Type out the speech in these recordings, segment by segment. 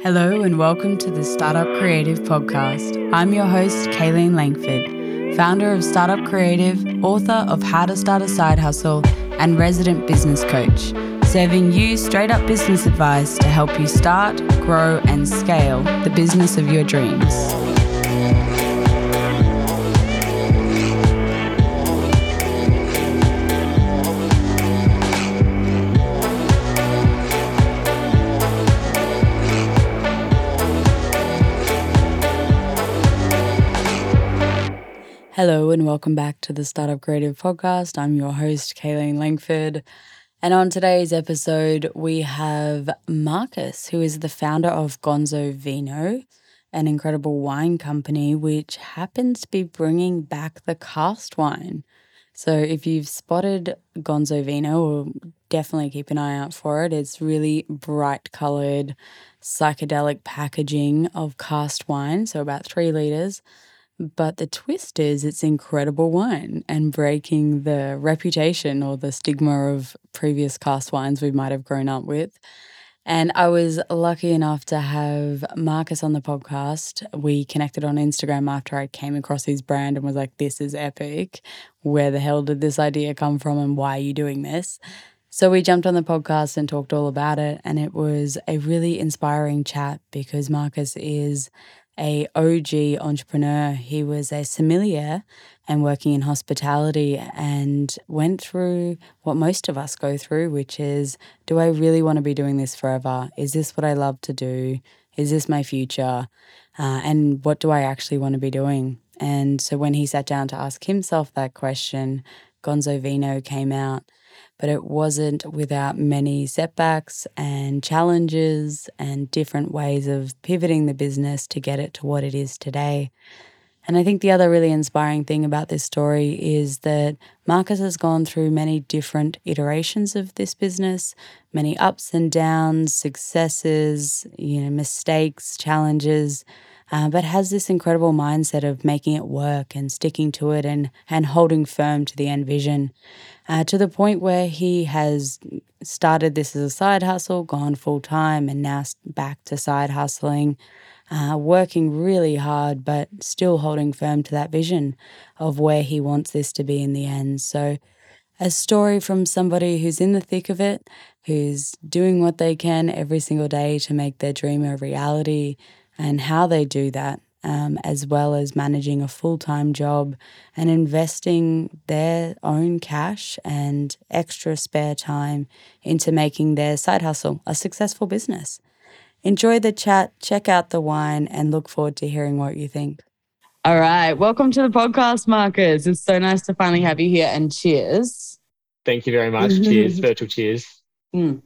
Hello, and welcome to the Startup Creative Podcast. I'm your host, Kaylene Langford, founder of Startup Creative, author of How to Start a Side Hustle, and resident business coach, serving you straight up business advice to help you start, grow, and scale the business of your dreams. Hello, and welcome back to the Startup Creative Podcast. I'm your host, Kaylene Langford. And on today's episode, we have Marcus, who is the founder of Gonzo Vino, an incredible wine company which happens to be bringing back the cask wine. So if you've spotted Gonzo Vino, definitely keep an eye out for it. It's really bright colored, psychedelic packaging of cask wine, so about three liters but the twist is it's incredible wine and breaking the reputation or the stigma of previous cask wines we might have grown up with. And I was lucky enough to have Marcus on the podcast. We connected on Instagram after I came across his brand and was like, this is epic. Where the hell did this idea come from and why are you doing this? So we jumped on the podcast and talked all about it. And it was a really inspiring chat because Marcus is a OG entrepreneur. He was a sommelier and working in hospitality and went through what most of us go through, which is do I really want to be doing this forever? Is this what I love to do? Is this my future? Uh, and what do I actually want to be doing? And so when he sat down to ask himself that question, Gonzo Vino came out but it wasn't without many setbacks and challenges and different ways of pivoting the business to get it to what it is today. And I think the other really inspiring thing about this story is that Marcus has gone through many different iterations of this business, many ups and downs, successes, you know, mistakes, challenges, uh, but has this incredible mindset of making it work and sticking to it and, and holding firm to the end vision uh, to the point where he has started this as a side hustle, gone full time, and now back to side hustling. Uh, working really hard, but still holding firm to that vision of where he wants this to be in the end. So, a story from somebody who's in the thick of it, who's doing what they can every single day to make their dream a reality, and how they do that, um, as well as managing a full time job and investing their own cash and extra spare time into making their side hustle a successful business. Enjoy the chat, check out the wine, and look forward to hearing what you think. All right. Welcome to the podcast, Marcus. It's so nice to finally have you here and cheers. Thank you very much. cheers. Virtual cheers. Mm.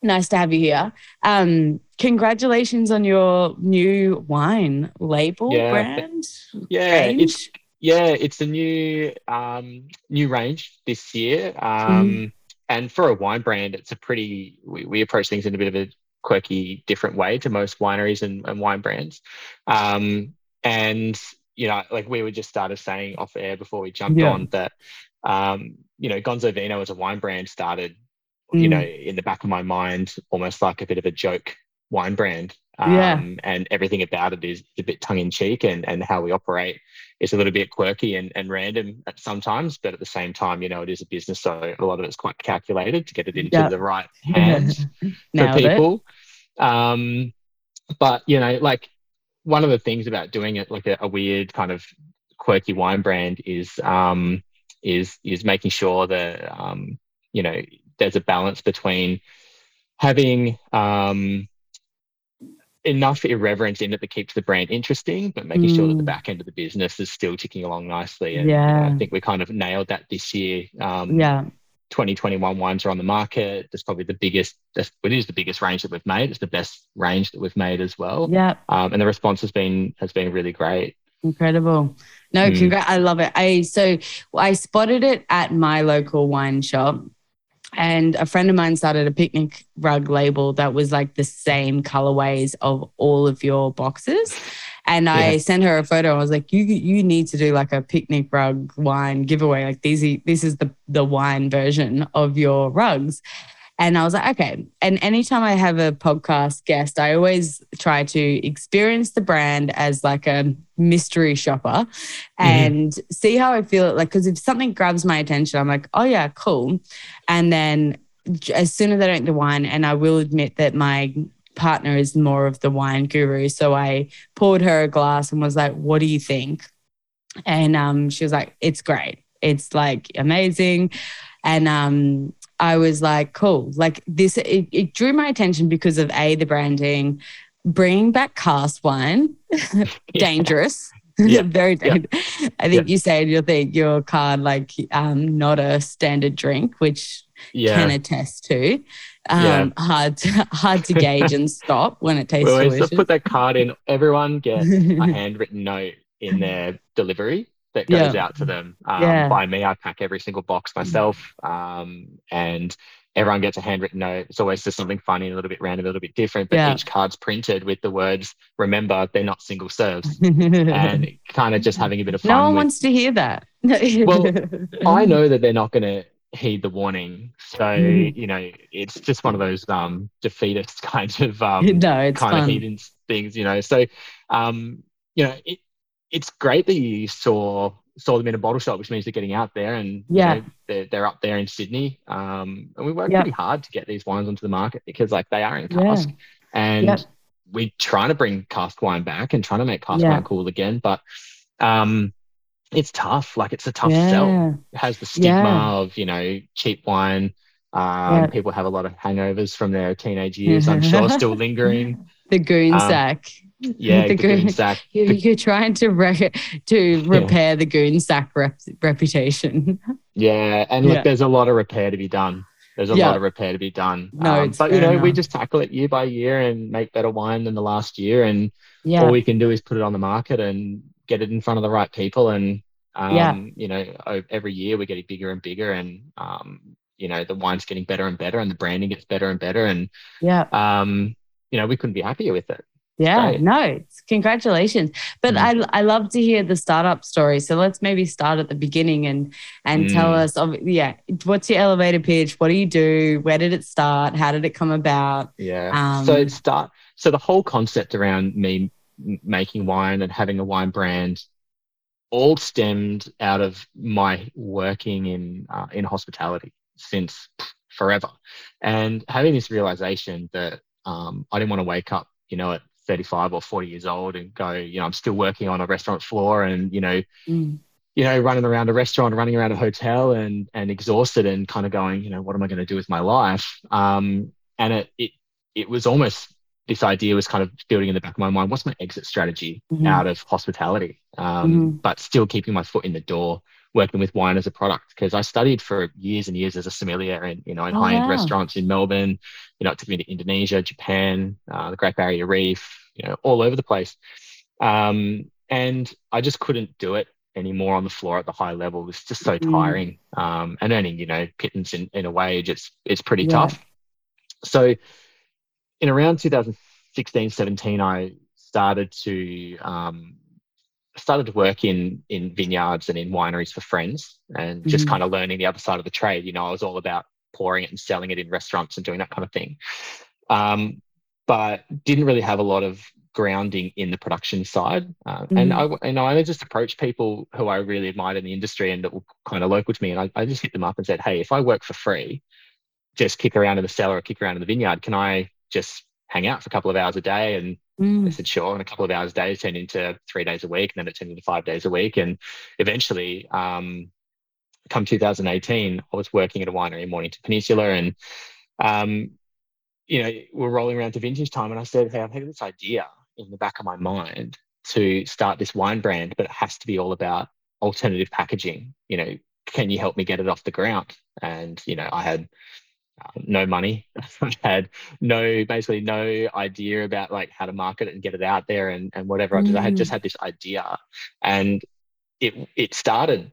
Nice to have you here. Um, congratulations on your new wine label yeah, brand. Yeah, range. it's yeah, it's a new um, new range this year. Um, mm. And for a wine brand, it's a pretty we, we approach things in a bit of a quirky, different way to most wineries and, and wine brands. Um, and you know, like we were just started saying off air before we jumped yeah. on that, um, you know, Gonzo Vino as a wine brand started mm. you know, in the back of my mind, almost like a bit of a joke wine brand. Um, yeah. And everything about it is a bit tongue in cheek, and, and how we operate is a little bit quirky and, and random at sometimes, but at the same time, you know, it is a business, so a lot of it's quite calculated to get it into yep. the right hands for people. Um, but you know, like one of the things about doing it like a, a weird kind of quirky wine brand is um, is is making sure that um, you know there's a balance between having um, enough irreverence in it that keeps the brand interesting, but making mm. sure that the mm. back end of the business is still ticking along nicely. And yeah. You know, I think we kind of nailed that this year. Um, yeah. 2021 wines are on the market. It's probably the biggest, it is the biggest range that we've made. It's the best range that we've made as well. Yeah. Um, and the response has been, has been really great. Incredible. No, mm. congrats. I love it. I, so I spotted it at my local wine shop and a friend of mine started a picnic rug label that was like the same colorways of all of your boxes. And yeah. I sent her a photo. I was like, "You you need to do like a picnic rug wine giveaway. Like these, this is the the wine version of your rugs." And I was like, okay. And anytime I have a podcast guest, I always try to experience the brand as like a mystery shopper mm-hmm. and mm-hmm. see how I feel. Like, because if something grabs my attention, I'm like, oh, yeah, cool. And then as soon as I drink the wine, and I will admit that my partner is more of the wine guru. So I poured her a glass and was like, what do you think? And um, she was like, it's great. It's like amazing. And um, I was like, cool. Like this, it, it drew my attention because of A, the branding, bringing back cask wine, dangerous. Yeah. Very dangerous. Yeah. I think you say in your thing, your card, like um, not a standard drink, which can attest to. Um, yeah. hard to hard to gauge and stop when it tastes we always delicious. put that card in. Everyone get a handwritten note in their delivery that goes yeah. out to them um, yeah. by me. I pack every single box myself, um, and everyone gets a handwritten note. It's always just something funny, a little bit random, a little bit different, but yeah. each card's printed with the words, remember, they're not single serves. and kind of just having a bit of fun. No one with, wants to hear that. well, I know that they're not going to heed the warning. So, mm. you know, it's just one of those um, defeatist kind of um, no, kind fun. of heathen things, you know. So, um, you know, it, it's great that you saw saw them in a bottle shop, which means they're getting out there and yeah, you know, they're, they're up there in Sydney. Um, and we work yep. pretty hard to get these wines onto the market because like they are in cask, yeah. and yep. we're trying to bring cask wine back and trying to make cask yeah. wine cool again, but um, it's tough. Like it's a tough yeah. sell. It has the stigma of you know cheap wine. Um, People have a lot of hangovers from their teenage years. I'm sure still lingering. the goon um, sack yeah, the, the goon, goon sack. You're, you're trying to re- to repair yeah. the goon sack rep- reputation. Yeah, and look, yeah. there's a lot of repair to be done. There's a yeah. lot of repair to be done. No, um, but you know, enough. we just tackle it year by year and make better wine than the last year. And yeah. all we can do is put it on the market and get it in front of the right people. And um, yeah. you know, every year we're getting bigger and bigger, and um, you know, the wine's getting better and better, and the branding gets better and better. And yeah, um, you know, we couldn't be happier with it. Yeah, no, congratulations. But mm. I I love to hear the startup story. So let's maybe start at the beginning and and mm. tell us of yeah, what's your elevator pitch? What do you do? Where did it start? How did it come about? Yeah. Um, so it start so the whole concept around me making wine and having a wine brand all stemmed out of my working in uh, in hospitality since forever and having this realization that um, I didn't want to wake up you know, at 35 or 40 years old and go, you know, I'm still working on a restaurant floor and, you know, mm. you know, running around a restaurant, running around a hotel and, and exhausted and kind of going, you know, what am I going to do with my life? Um, and it, it, it was almost this idea was kind of building in the back of my mind. What's my exit strategy mm-hmm. out of hospitality? Um, mm-hmm. But still keeping my foot in the door, working with wine as a product. Because I studied for years and years as a sommelier in, you know, in oh, high end wow. restaurants in Melbourne. You know, it took me to Indonesia, Japan, uh, the Great Barrier Reef, you know, all over the place. Um, and I just couldn't do it anymore on the floor at the high level. It's just so mm. tiring. Um, and earning, you know, pittance in, in a wage, it's, it's pretty yeah. tough. So in around 2016, 17, I started to, um, started to work in, in vineyards and in wineries for friends and just mm. kind of learning the other side of the trade. You know, I was all about pouring it and selling it in restaurants and doing that kind of thing. Um, but didn't really have a lot of grounding in the production side. Uh, mm. And I and I just approached people who I really admired in the industry and that were kind of local to me, and I, I just hit them up and said, "Hey, if I work for free, just kick around in the cellar or kick around in the vineyard, can I just hang out for a couple of hours a day?" And mm. they said, "Sure." And a couple of hours a day turned into three days a week, and then it turned into five days a week, and eventually. Um, come 2018, I was working at a winery in Mornington Peninsula, and um, you know, we're rolling around to vintage time, and I said, "Hey, I've had this idea in the back of my mind to start this wine brand, but it has to be all about alternative packaging. You know, can you help me get it off the ground?" And you know, I had no money, I had no basically no idea about like how to market it and get it out there and and whatever. Mm. I, did. I had just mm. had this idea, and it it started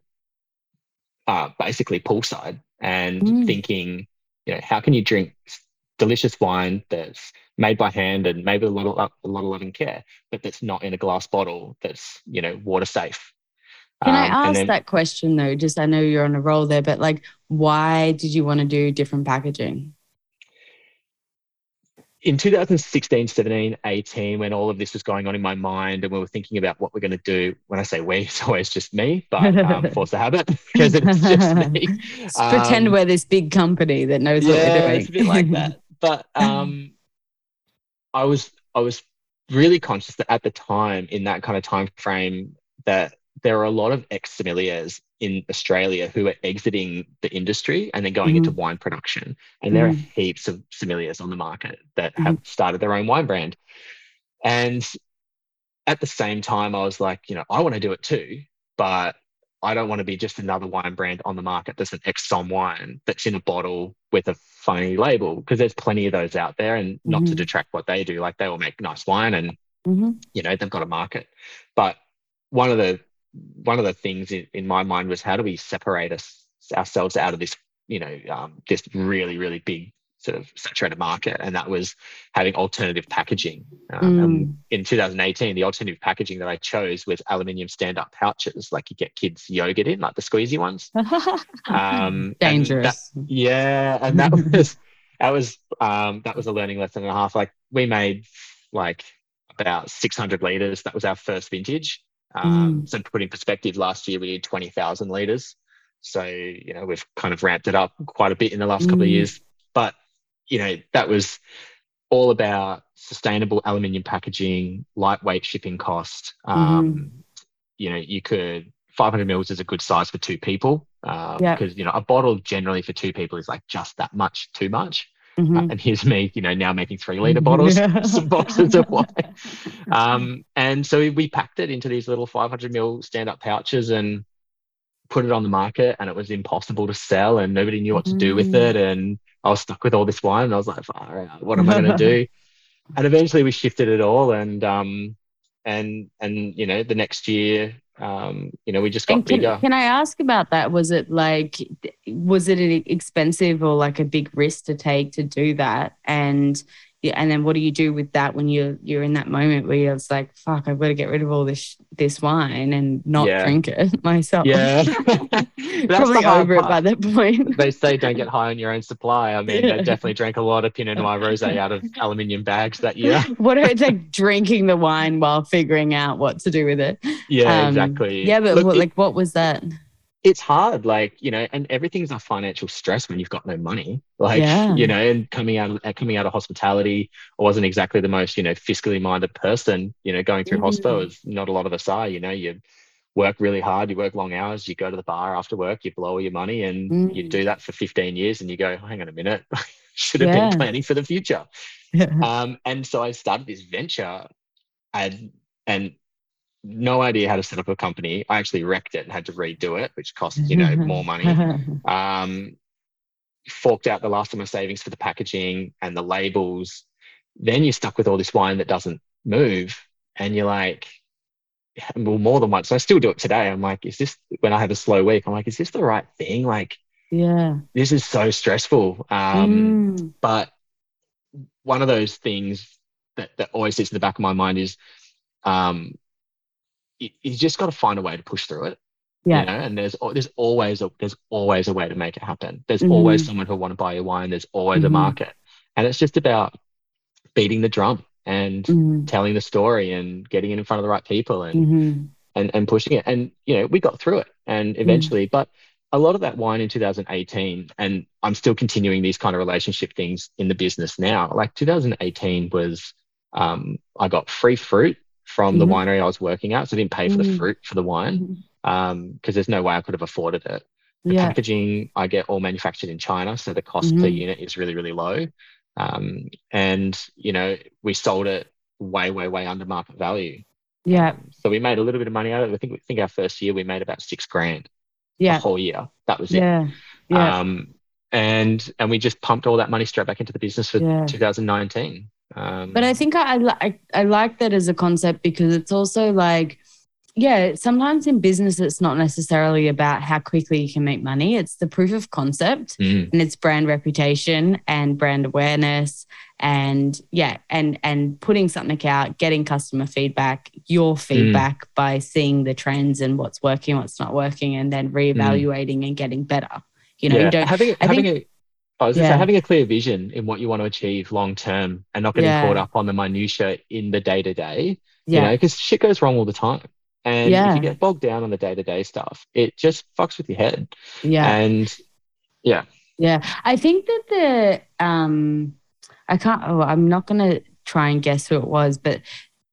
uh, basically poolside and mm. thinking, you know, how can you drink delicious wine that's made by hand and maybe a lot of a lot of love and care, but that's not in a glass bottle that's you know water safe. Can um, I ask then, that question though? Just I know you're on a roll there, but like, why did you want to do different packaging? in 2016, 17, 18, when all of this was going on in my mind and we were thinking about what we're going to do, when I say we, it's always just me, but um, force a habit because it's just me. Um, pretend we're this big company that knows yeah, what we're doing. It's a bit like that. But um, I was I was really conscious that at the time, in that kind of time frame, that there are a lot of ex sommeliers in Australia who are exiting the industry and then going mm into wine production. And mm there are mm. heaps of sommeliers on the market that mm have started their own wine brand. And at the same time, I was like, you know, I want to do it too, but I don't want to be just another wine brand on the market that's an ex som wine that's in a bottle with a funny label because there's plenty of those out there and not mm-hmm. to detract what they do like they will make nice wine and mm-hmm. you know they've got a market but one of the one of the things in, in my mind was how do we separate us ourselves out of this, you know, um, this really, really big sort of saturated market, and that was having alternative packaging. Um, mm. in 2018, the alternative packaging that I chose was aluminium stand-up pouches, like you get kids yogurt in, like the squeezy ones. Um, Dangerous. That, yeah, and that was that was um, that was a learning lesson and a half. Like we made like about 600 liters. That was our first vintage. Um, mm. So, to put in perspective, last year we did 20,000 litres. So, you know, we've kind of ramped it up quite a bit in the last mm. couple of mm. years. But, you know, that was all about sustainable aluminium packaging, lightweight shipping cost. Um, mm. You know, you could, 500 mils is a good size for two people because, um, you know, a bottle generally for two people is like just that much too much. Mm-hmm. Uh, and here's me, you know, now making three liter bottles, some boxes of wine. Um, and so we packed it into these little 500 ml stand up pouches and put it on the market. And it was impossible to sell, and nobody knew what to do with it. Mm. And I was stuck with all this wine, and I was like, what am I going to do? and eventually we shifted it all, and um, and and you know, the next year um, you know, we just got can, bigger. Can I ask about that? Was it like, was it expensive or like a big risk to take to do that? And and then what do you do with that when you're you're in that moment where you're like, fuck, I've got to get rid of all this this wine and not yeah. drink it myself. Yeah, probably over part. it by that point. they say don't get high on your own supply. I mean, yeah. I definitely drank a lot of Pinot Noir rosé out of aluminium bags that year. what if it's like drinking the wine while figuring out what to do with it? Yeah, um, exactly. Yeah, but Look, what, like, what was that? It's hard like you know and everything's a financial stress when you've got no money like yeah. you know and coming out of coming out of hospitality i wasn't exactly the most you know fiscally minded person you know going through mm. hospital is not a lot of us are you know you work really hard you work long hours you go to the bar after work you blow all your money and mm. you do that for 15 years and you go hang on a minute should have yeah. been planning for the future um, and so i started this venture and and no idea how to set up a company. I actually wrecked it and had to redo it, which cost, you know, more money. Um, forked out the last of my savings for the packaging and the labels. Then you're stuck with all this wine that doesn't move. And you're like, well, more than once. I still do it today. I'm like, is this when I have a slow week? I'm like, is this the right thing? Like, yeah, this is so stressful. Um, mm. But one of those things that, that always sits in the back of my mind is um, you, you just got to find a way to push through it. Yeah. You know, and there's there's always a there's always a way to make it happen. There's mm-hmm. always someone who want to buy your wine. There's always mm-hmm. a market, and it's just about beating the drum and mm-hmm. telling the story and getting it in front of the right people and mm-hmm. and and pushing it. And you know, we got through it, and mm. eventually, but a lot of that wine in 2018, and I'm still continuing these kind of relationship things in the business now. Like 2018 was, um, I got free fruit from mm-hmm. the winery I was working at. So I didn't pay for the mm-hmm. fruit for the wine because mm-hmm. um, there's no way I could have afforded it. The yeah. packaging I get all manufactured in China, so the cost mm-hmm. per unit is really really low. Um, and you know we sold it way way way under market value. Yeah. Um, so we made a little bit of money out of it. I think I think our first year we made about six grand. Yeah. The whole year. That was it. Yeah. Yeah. Um, and and we just pumped all that money straight back into the business for yeah. 2019. Um, but I think I, I I like that as a concept because it's also like, yeah, sometimes in business it's not necessarily about how quickly you can make money. It's the proof of concept mm. and it's brand reputation and brand awareness and yeah, and and putting something out, getting customer feedback, your mm. feedback mm. by seeing the trends and what's working, what's not working, and then reevaluating mm. and getting better. You know, yeah. you don't having, I having think, a I was Yeah. say, having a clear vision in what you want to achieve long term and not getting Yeah. caught up on the minutia in the day to day. Yeah. You know, because shit goes wrong all the time. And Yeah. if you get bogged down on the day to day stuff, it just fucks with your head. yeah. And yeah, Yeah, I think that the um, I can't. Oh, I'm not gonna try and guess who it was, but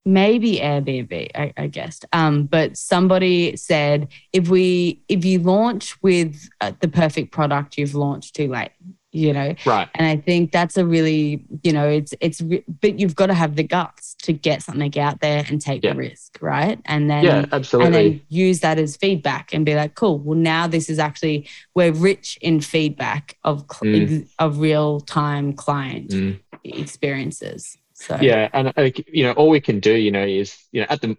maybe Airbnb. I, I guessed. Um, but somebody said if we if you launch with uh, the perfect product, you've launched too late. You know, right. and I think that's a really you know it's it's re- but you've got to have the guts to get something out there and take Yeah. the risk, right? And then Yeah, absolutely and then use that as feedback and be like, cool. Well, now this is actually we're rich in feedback of cl- Mm. of real time client Mm. experiences. So Yeah, and you know, all we can do, you know, is you know, at the,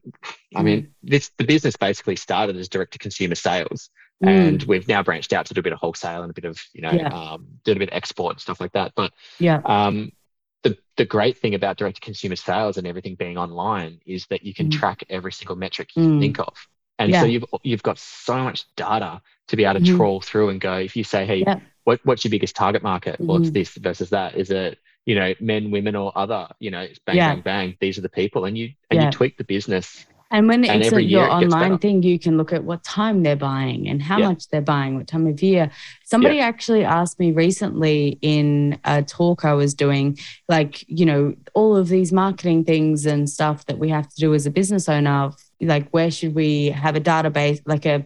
I Mm. mean, this the business basically started as direct to consumer sales, Mm. and we've now branched out to do a bit of wholesale and a bit of you know, Yeah. um, did a bit of export and stuff like that. But yeah, um, the the great thing about direct to consumer sales and everything being online is that you can Mm. track every single metric you Mm. think of, and so you've you've got so much data to be able to Mhm. trawl through and go. If you say, hey, Yeah. what what's your biggest target market? Well, it's Mhm. this versus that. Is it you know men, women, or other? You know, it's bang, Yeah. bang, bang. These are the people, and you and Yeah. you tweak the business. And when and it's a, your online thing, you can look at what time they're buying and how Yeah. much they're buying, what time of year. Somebody actually asked me recently in a talk I was doing, like you know, all of these marketing things and stuff that we have to do as a business owner. Like, where should we have a database, like a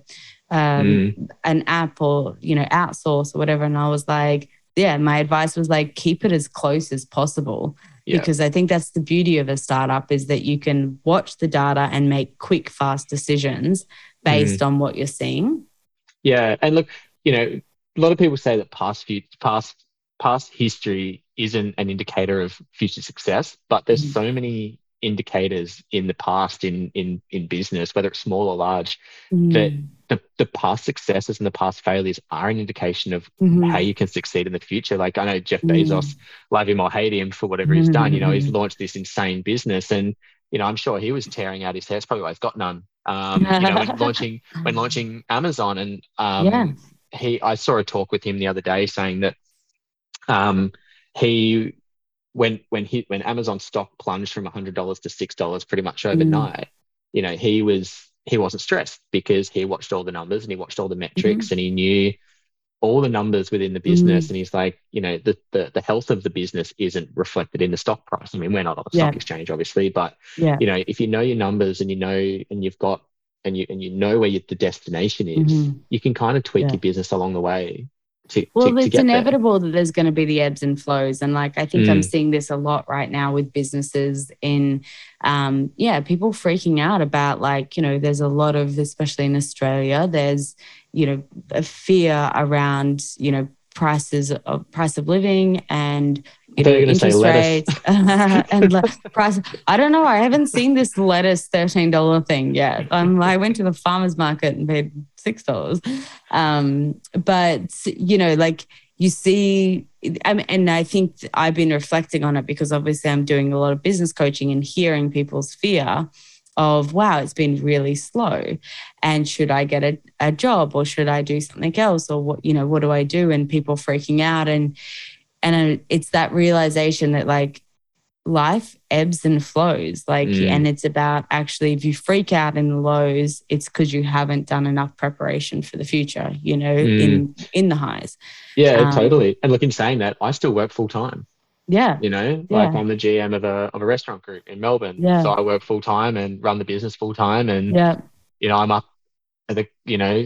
um, Mm. an app or you know outsource or whatever and i was like yeah my advice was like keep it as close as possible Yeah. because i think that's the beauty of a startup is that you can watch the data and make quick fast decisions based on what you're seeing Yeah, and look, you know, a lot of people say that past few, past past history isn't an indicator of future success, but there's Mhm. so many indicators in the past in in in business, whether it's small or large, That- Mm. The the past successes and the past failures are an indication of Mhm. how you can succeed in the future. Like I know Jeff Mm. Bezos, love him or hate him for whatever he's done. You know, he's Mhm. launched this insane business, and you know, I'm sure he was tearing out his hair. It's probably why he's got none. Um, you know, when launching when launching Amazon, and um, Yeah. he, I saw a talk with him the other day saying that um, he when when he when Amazon stock plunged from hundred dollars to six dollars pretty much Mm. overnight, you know, he was he wasn't stressed because he watched all the numbers and he watched all the metrics and he knew all the numbers within the business Mm. and he's like you know the, the the health of the business isn't reflected in the stock price i mean we're not on the stock exchange obviously but yeah you know if you know your numbers and you know and you've got and you and you know where you, the destination is Mhm. you can kind of tweak Yeah. your business along the way to, well to, to it's get there. inevitable that there's going to be the ebbs and flows and like i think i'm Mm. seeing this a lot right now with businesses in um yeah people freaking out about like you know there's a lot of especially in australia there's you know a fear around you know prices of price of living and you know gonna say interest lettuce. rates. And like price i don't know i haven't seen this lettuce $13 thing yet. Um, i went to the farmers market and paid $6 um, but you know like you see I mean, and i think i've been reflecting on it because obviously i'm doing a lot of business coaching and hearing people's fear of wow it's been really slow. And should i get a, a job or should i do something else or what you know what do i do? And people freaking out and and it's that realization that like life ebbs and flows like Mm. and it's about actually if you freak out in the lows it's because you haven't done enough preparation for the future you know Mm. in in the highs yeah um, totally and look in saying that i still work full time yeah you know like Yeah. i'm the gm of a, of a restaurant group in melbourne Yeah. so i work full time and run the business full time and yeah you know i'm up at the you know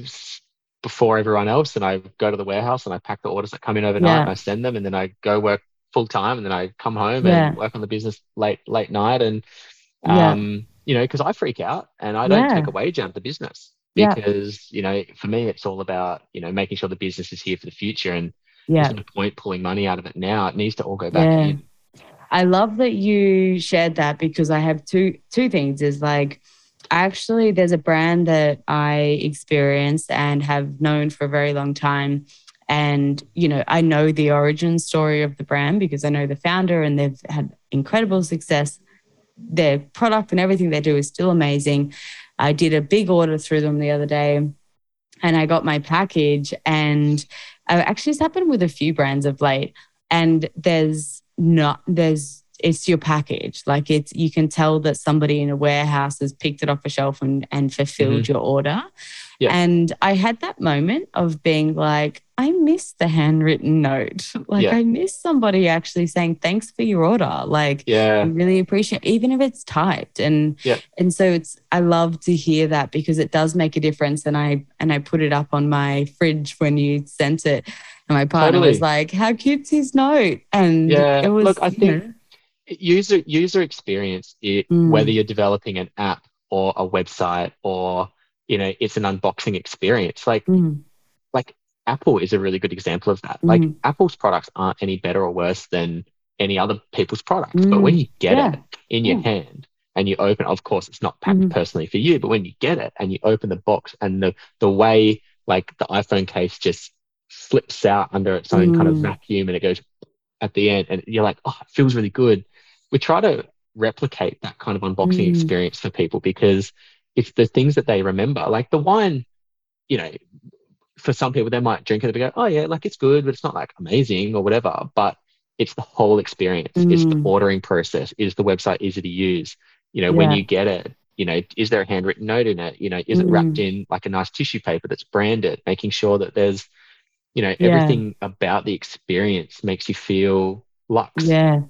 before everyone else and i go to the warehouse and i pack the orders that come in overnight Yeah. and i send them and then i go work full time and then i come home Yeah. and work on the business late late night and Yeah. um you know because i freak out and i don't Yeah. take a wage out of the business Yeah. because you know for me it's all about you know making sure the business is here for the future and yeah there's no point pulling money out of it now it needs to all go back Yeah. in I love that you shared that because I have two two things is like actually there's a brand that I experienced and have known for a very long time. And you know I know the origin story of the brand because I know the founder and they've had incredible success. Their product and everything they do is still amazing. I did a big order through them the other day and I got my package and uh, actually, it's happened with a few brands of late. And there's not, there's, it's your package. Like it's, you can tell that somebody in a warehouse has picked it off a shelf and, and fulfilled Mm-hmm. your order. Yeah. And I had that moment of being like, I miss the handwritten note. Like Yeah. I miss somebody actually saying thanks for your order. Like yeah. I really appreciate even if it's typed and Yeah. and so it's I love to hear that because it does make a difference and I and I put it up on my fridge when you sent it and my partner was like how cute's his note and Yeah. it was Look, I think- know, User user experience, it, Mm. whether you're developing an app or a website or you know it's an unboxing experience. Like mm, Apple is a really good example of that. Like Mhm. Apple's products aren't any better or worse than any other people's products, but when Mm. you get Yeah. it in your Yeah. hand and you open, of course, it's not packed Mhm. personally for you, but when you get it and you open the box and the the way like the iPhone case just slips out under its own kind of vacuum and it goes at the end, and you're like, oh, it feels really good. We try to replicate that kind of unboxing Mm. experience for people because it's the things that they remember, like the wine. You know, for some people, they might drink it and go, "Oh yeah, like it's good, but it's not like amazing or whatever." But it's the whole experience. It's the Mm. ordering process. Is the website easy to use? You know, when you get it, you know, is there a handwritten note in it? You know, is it wrapped Mm. in like a nice tissue paper that's branded, making sure that there's, you know, Yeah. everything about the experience makes you feel luxe. yeah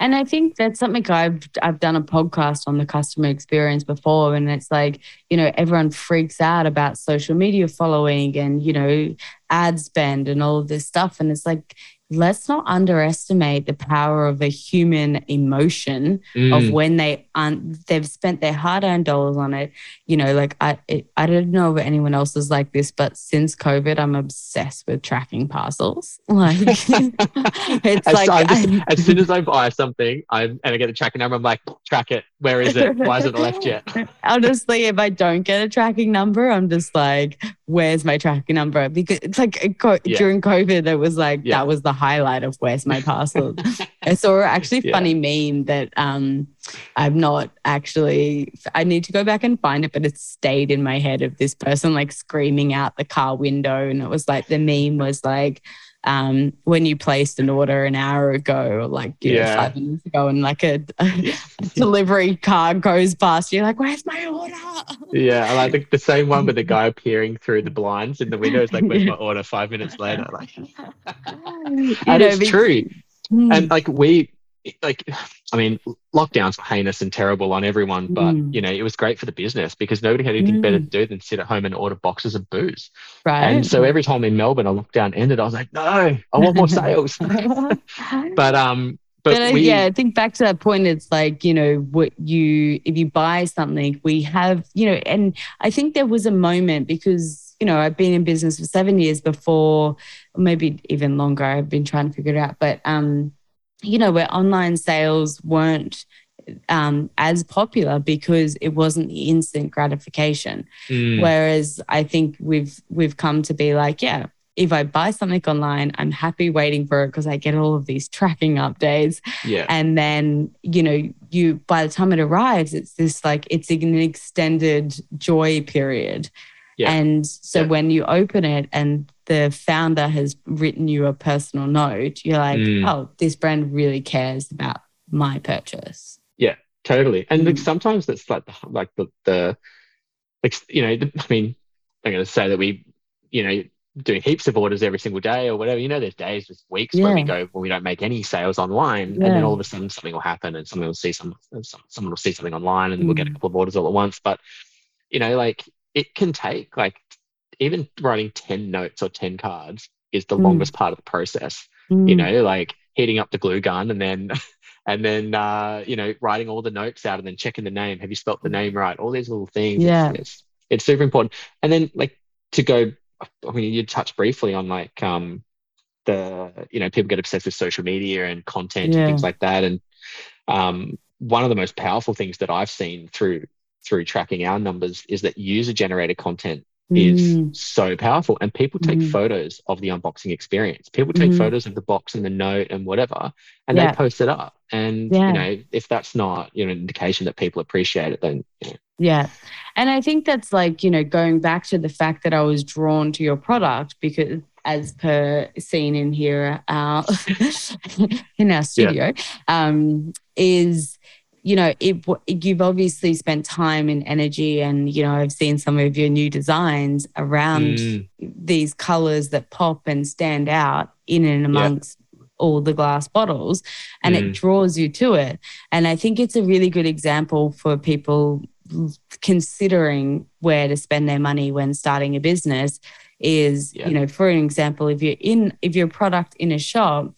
and I think that's something I've I've done a podcast on the customer experience before. And it's like you know everyone freaks out about social media following and you know ad spend and all of this stuff. And it's like let's not underestimate the power of a human emotion of Mm, when they un- they've spent their hard-earned dollars on it you know like i it, i don't know if anyone else is like this but since covid i'm obsessed with tracking parcels like it's as, like just- I- as soon as I buy something, I'm and I get a tracking number, I'm like, track it. Where is it? Why hasn't it left yet? honestly if i don't get a tracking number i'm just like where's my tracking number because it's like co- Yeah. during covid it was like Yeah. that was the highlight of where's my parcel I saw actually Yeah. funny meme that um I'm not actually I need to go back and find it, but it stayed in my head of this person like screaming out the car window. And it was like the meme was like um when you placed an order an hour ago or like you know, Yeah. five minutes ago and like a, a delivery car goes past, you're like, Where's my order? Yeah, I like the, the same one with the guy peering through the blinds in the windows, like, where's my order? Five minutes later. Like, and know, true. Mm, And like, we, like, I mean, lockdowns were heinous and terrible on everyone, but, Mm. you know, it was great for the business because nobody had anything better to Mm. do than sit at home and order boxes of booze. right. And so every time in Melbourne a lockdown ended, I was like, no, I want more sales. but, um, but, but, uh, we, yeah, I think back to that point, it's like, you know, what you, if you buy something, we have, you know, and I think there was a moment because, you know, I've been in business for seven years before, maybe even longer. I've been trying to figure it out. But, um, you know, where online sales weren't um, as popular because it wasn't the instant gratification. Mm, Whereas I think we've we've come to be like, yeah, if I buy something online, I'm happy waiting for it because I get all of these tracking updates. yeah. And then, you know, you by the time it arrives, it's this like it's an extended joy period. Yeah. And so Yeah. when you open it and the founder has written you a personal note, you're like, Mm. oh, this brand really cares about my purchase. Yeah, totally. And like Mm. sometimes that's like the like the the like you know, the, I mean, I'm gonna say that we, you know, doing heaps of orders every single day or whatever. You know, there's days, there's weeks where we go when we don't make any sales online, and then all of a sudden something will happen, and someone will see some, some someone will see something online, and we'll get a Mm. couple of orders all at once. But you know, like it can take like even writing ten notes or ten cards is the Mm. longest part of the process. You know like heating up the glue gun and then and then uh you know writing all the notes out and then checking the name. Have you spelt the name right? All these little things. Yeah. it's, it's it's super important. And then like to go i mean you touched briefly on like um the you know people get obsessed with social media and content Yeah. and things like that. And um one of the most powerful things that i've seen through through tracking our numbers is that user generated content is Mm. so powerful. And people take Mhm. photos of the unboxing experience. People take Mhm. photos of the box and the note and whatever, and Yeah. they post it up. And Yeah. you know, if that's not you know an indication that people appreciate it, then you know, Yeah. And I think that's like, you know, going back to the fact that I was drawn to your product because as per seen in here uh, in our studio, yeah. um, is you know it, you've obviously spent time and energy, and you know I've seen some of your new designs around mm. these colors that pop and stand out in and amongst. Yeah. All the glass bottles, and mm. it draws you to it. And I think it's a really good example for people considering where to spend their money when starting a business is yeah. you know for an example if you're in if you're a product in a shop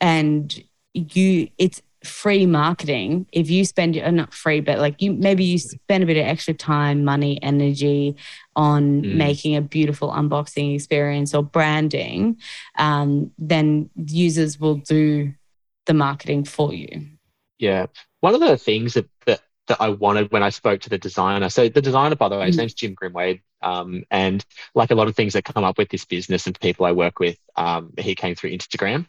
and you it's free marketing if you spend or not free but like you maybe you spend a bit of extra time money energy on mm. making a beautiful unboxing experience or branding um, then users will do the marketing for you yeah one of the things that, that that I wanted when I spoke to the designer. So the designer, by the way, his mm. name's Jim Grimwade. Um, and like a lot of things that come up with this business and people I work with, um, he came through Instagram.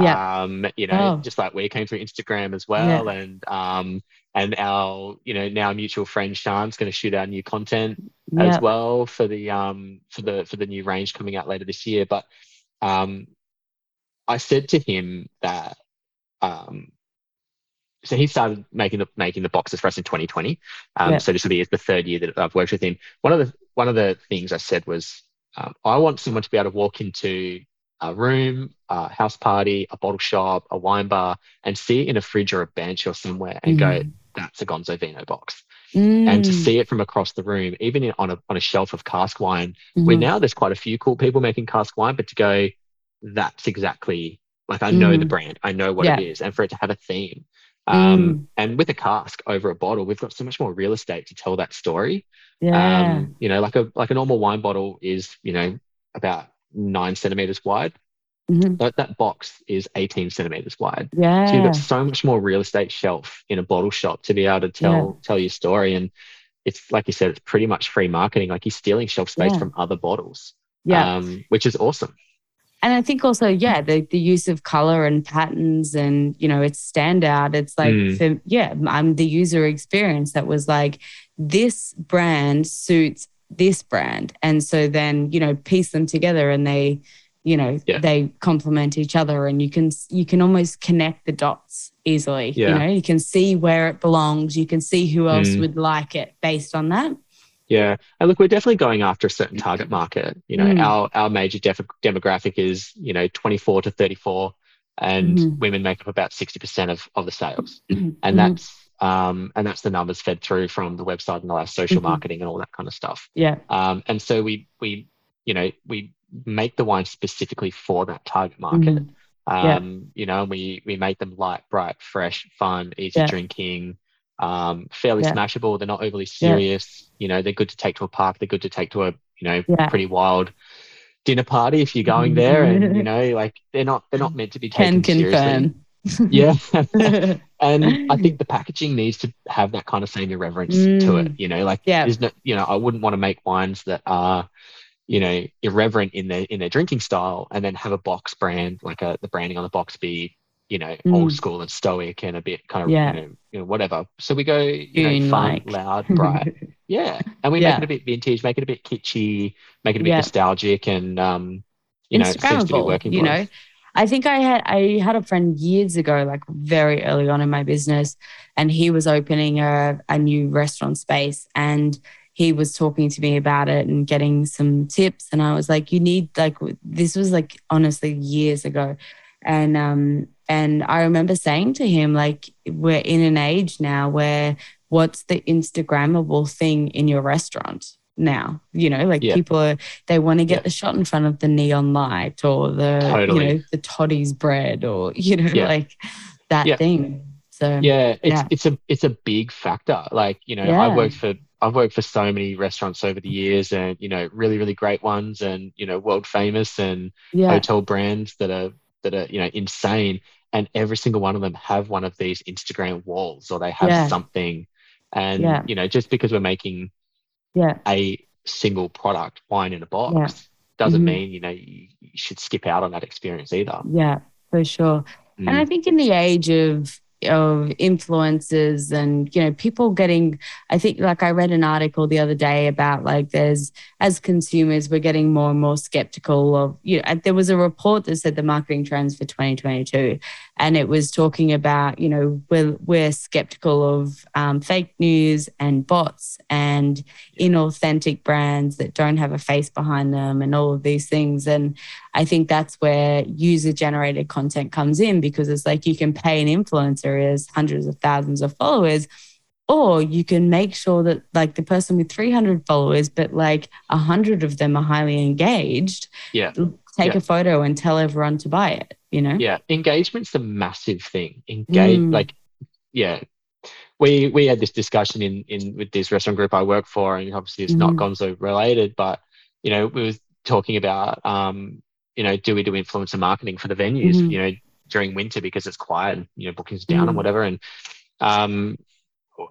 Yeah. Um, you know, oh. just like we came through Instagram as well. Yeah. And um, and our, you know, now mutual friend Sean's going to shoot our new content as well for the um for the for the new range coming out later this year. But um, I said to him that um so he started making the making the boxes for us in 2020. Um, yeah. So this will be the third year that I've worked with him. One of the one of the things I said was, um, I want someone to be able to walk into a room, a house party, a bottle shop, a wine bar, and see it in a fridge or a bench or somewhere, and mm. go, "That's a Gonzo Vino box." Mm. And to mm. see it from across the room, even in, on a on a shelf of cask wine, mm-hmm. where now there's quite a few cool people making cask wine, but to go, "That's exactly." Like I know mm. the brand, I know what yeah. it is, and for it to have a theme, um, mm. And with a cask over a bottle, we've got so much more real estate to tell that story. Yeah. Um, you know, like a like a normal wine bottle is, you know, about nine centimeters wide. Mm-hmm. That box is 18 centimeters wide. Yeah. So you've got so much more real estate shelf in a bottle shop to be able to tell yeah. tell your story. And it's like you said, it's pretty much free marketing. Like you're stealing shelf space yeah. from other bottles. Yeah. Um, which is awesome and I think also, yeah, the, the use of color and patterns and, you know, it's standout. It's like, mm. for, yeah, I'm the user experience that was like, this brand suits this brand. And so then, you know, piece them together and they, you know, yeah. they complement each other and you can, you can almost connect the dots easily. Yeah. You know, you can see where it belongs. You can see who else mm. would like it based on that. Yeah, and look, we're definitely going after a certain target market. You know, mm. our our major def- demographic is you know 24 to 34, and mm. women make up about 60 percent of of the sales, mm-hmm. and mm-hmm. that's um and that's the numbers fed through from the website and all our social mm-hmm. marketing and all that kind of stuff. Yeah. Um, and so we we you know we make the wine specifically for that target market. Mm. Um, yeah. you know, and we we make them light, bright, fresh, fun, easy yeah. drinking um, fairly yeah. smashable. They're not overly serious. Yeah. You know, they're good to take to a park. They're good to take to a you know pretty wild dinner party if you're going there. and you know, like they're not they're not meant to be taken Can confirm. seriously. Yeah, and I think the packaging needs to have that kind of same irreverence mm. to it. You know, like yeah, there's no, you know, I wouldn't want to make wines that are you know irreverent in their in their drinking style and then have a box brand like a, the branding on the box be you know, mm. old school and stoic and a bit kind of, yeah. you, know, you know, whatever. So we go, you know, fun, like. loud, bright. yeah. And we yeah. make it a bit vintage, make it a bit kitschy, make it a bit nostalgic and, um, you know, it seems to be working you know. I think I had I had a friend years ago, like very early on in my business, and he was opening a, a new restaurant space and he was talking to me about it and getting some tips. And I was like, you need like this was like honestly years ago. And um and I remember saying to him, like, we're in an age now where what's the Instagrammable thing in your restaurant now? You know, like yeah. people are, they want to get yeah. the shot in front of the neon light or the, totally. you know, the Toddy's bread or, you know, yeah. like that thing. So, yeah, it's, it's a, it's a big factor. Like, you know, I worked for, I've worked for so many restaurants over the years and, you know, really, really great ones and, you know, world famous and hotel brands that are that are you know insane and every single one of them have one of these instagram walls or they have something and yeah. you know just because we're making yeah a single product wine in a box yeah. doesn't mm-hmm. mean you know you, you, should skip out on that experience either yeah for sure mm. and i think in the age of of influences and you know people getting i think like i read an article the other day about like there's as consumers we're getting more and more skeptical of you know there was a report that said the marketing trends for 2022 and it was talking about you know we're, we're skeptical of um, fake news and bots and inauthentic brands that don't have a face behind them and all of these things. And i think that's where user generated content comes in because it's like you can pay an influencer as hundreds of thousands of followers or you can make sure that like the person with 300 followers but like 100 of them are highly engaged yeah. take yeah. a photo and tell everyone to buy it you know yeah engagement's a massive thing engage mm. like yeah we we had this discussion in in with this restaurant group i work for and obviously it's mm. not gonzo related but you know we were talking about um you know do we do influencer marketing for the venues mm. you know during winter because it's quiet and you know bookings down and mm. whatever and um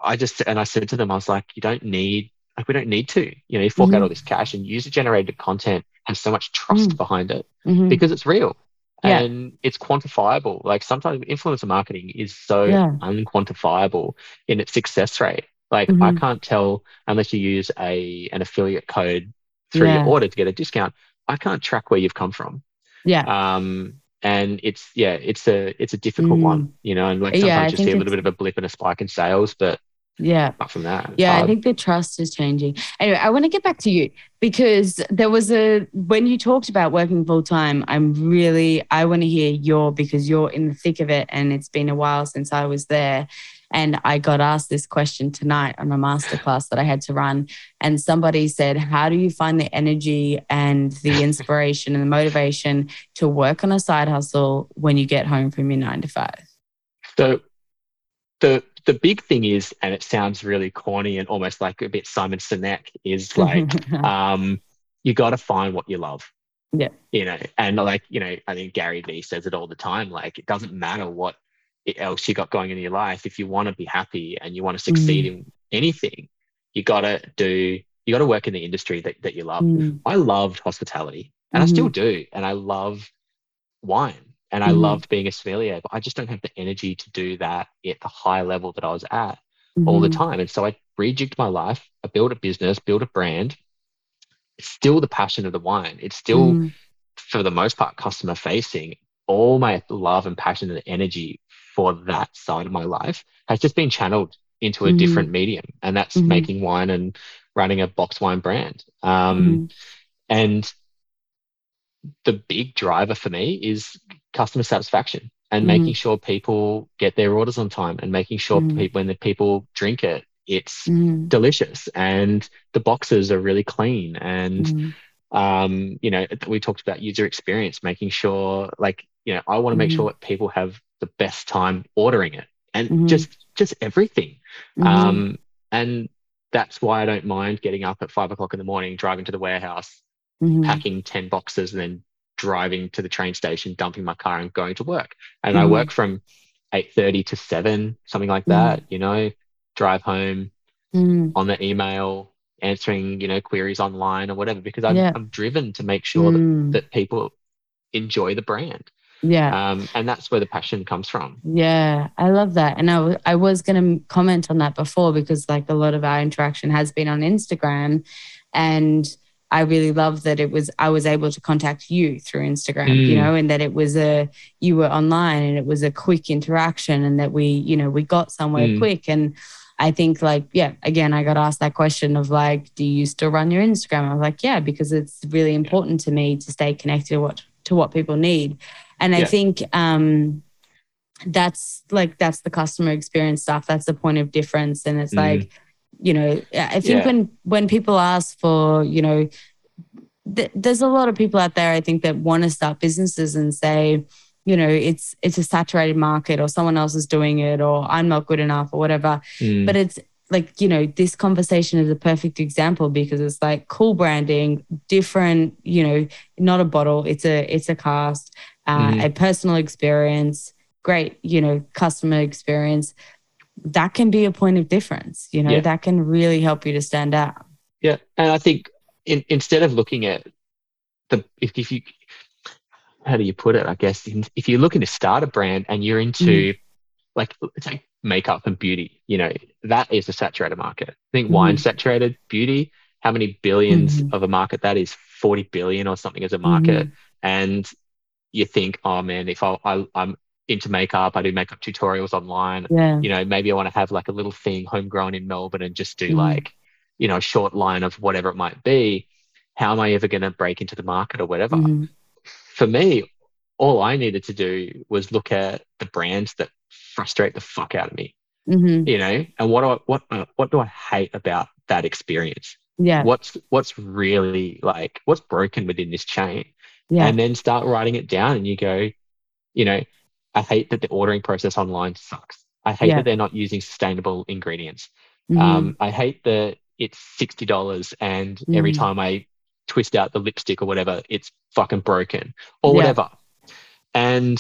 i just and i said to them i was like you don't need like we don't need to you know you fork out mm-hmm. all this cash and user generated content has so much trust mm. behind it mm-hmm. because it's real yeah. and it's quantifiable. Like sometimes influencer marketing is so yeah. unquantifiable in its success rate. Like mm-hmm. I can't tell unless you use a an affiliate code through yeah. your order to get a discount. I can't track where you've come from. Yeah. Um, and it's yeah, it's a it's a difficult mm. one, you know, and like sometimes you see a little bit of a blip and a spike in sales, but yeah. Apart from that. Yeah, hard. I think the trust is changing. Anyway, I want to get back to you because there was a when you talked about working full time, I'm really I want to hear your because you're in the thick of it and it's been a while since I was there. And I got asked this question tonight on a masterclass that I had to run. And somebody said, How do you find the energy and the inspiration and the motivation to work on a side hustle when you get home from your nine to five? So the the big thing is, and it sounds really corny and almost like a bit Simon Sinek, is like um, you got to find what you love. Yeah. You know, and like, you know, I think Gary Vee says it all the time. Like, it doesn't matter what else you got going in your life. If you want to be happy and you want to succeed mm. in anything, you got to do, you got to work in the industry that, that you love. Mm. I loved hospitality and mm-hmm. I still do. And I love wine and I mm-hmm. loved being a sommelier, but I just don't have the energy to do that at the high level that I was at mm-hmm. all the mm-hmm. time. And so I rejigged my life. I built a business, built a brand. It's still the passion of the wine. It's still, mm. for the most part, customer facing. All my love and passion and energy for that side of my life has just been channeled into a mm-hmm. different medium, and that's making wine and running a box wine brand. Um, and the big driver for me is customer satisfaction and mm. making sure people get their orders on time and making sure mm. people, when the people drink it, it's mm. delicious and the boxes are really clean and mm. um, you know we talked about user experience making sure like you know i want to make sure mm. that people have the best time ordering it and mm-hmm. just just everything mm-hmm. um, and that's why i don't mind getting up at five o'clock in the morning driving to the warehouse mm-hmm. packing 10 boxes and then driving to the train station, dumping my car and going to work. And mm-hmm. I work from 8.30 to 7, something like that, mm-hmm. you know, drive home mm-hmm. on the email, answering, you know, queries online or whatever, because I'm, yeah. I'm driven to make sure that, mm. that people enjoy the brand. Yeah. Um, and that's where the passion comes from. Yeah, I love that. And I, w- I was going to comment on that before because, like, a lot of our interaction has been on Instagram. And I really love that it was I was able to contact you through Instagram, mm. you know, and that it was a you were online and it was a quick interaction and that we, you know, we got somewhere mm. quick. And I think like, yeah, again, I got asked that question of like, do you still run your Instagram? I was like, yeah, because it's really important to me to stay connected to what to what people need. And yeah. I think um that's like that's the customer experience stuff. That's the point of difference. And it's mm. like you know i think yeah. when when people ask for you know th- there's a lot of people out there i think that want to start businesses and say you know it's it's a saturated market or someone else is doing it or i'm not good enough or whatever mm. but it's like you know this conversation is a perfect example because it's like cool branding different you know not a bottle it's a it's a cask uh, mm. a personal experience great you know customer experience that can be a point of difference you know yeah. that can really help you to stand out yeah and i think in, instead of looking at the if, if you how do you put it i guess if you're looking to start a brand and you're into mm. like take makeup and beauty. You know, that is a saturated market. I think wine saturated beauty. How many 1000000000s Mhm. of a market that is? Forty billion or something as a market. And you think, oh man, if I, I I'm into makeup, I do makeup tutorials online. Yeah. You know, maybe I want to have like a little thing homegrown in Melbourne and just do Mhm. like, you know, a short line of whatever it might be. How am I ever going to break into the market or whatever? Mhm. For me, all I needed to do was look at the brands that frustrate the fuck out of me, Mhm. you know, and what do I, what uh, what do I hate about that experience? Yeah. What's what's really like what's broken within this chain? Yeah. and then start writing it down and you go you know i hate that the ordering process online sucks i hate Yeah. that they're not using sustainable ingredients Mhm. um, i hate that it's $60 and every Mm. time i twist out the lipstick or whatever it's fucking broken or Yeah. whatever and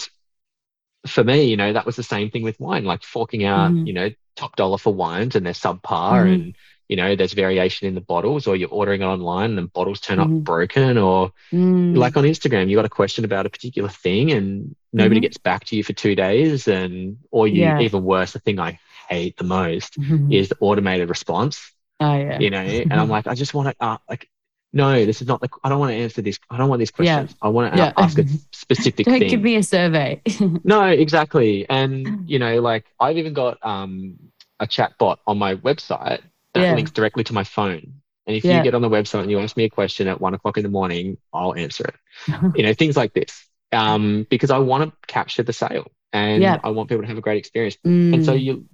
for me you know that was the same thing with wine like forking out Mhm. you know top dollar for wines and they're subpar Mhm. and you know there's variation in the bottles or you're ordering it online and bottles turn Mhm. up broken or Mm. like on Instagram, you got a question about a particular thing and nobody Mhm. gets back to you for two days, and or you Yeah. even worse, the thing I hate the most Mhm. is the automated response. oh yeah. You know, and I'm like, I just want to uh, like, no, this is not the. I don't want to answer this. I don't want these questions. yeah. I want to Yeah. ask a specific Don't thing. give me a survey. No, exactly. And you know, like I've even got um a chat bot on my website that links directly to my phone. And if you get on the website and you ask me a question at one o'clock in the morning, I'll answer it. you know, things like this. Um, because I want to capture the sale and Yeah. I want people to have a great experience. And so Mm. you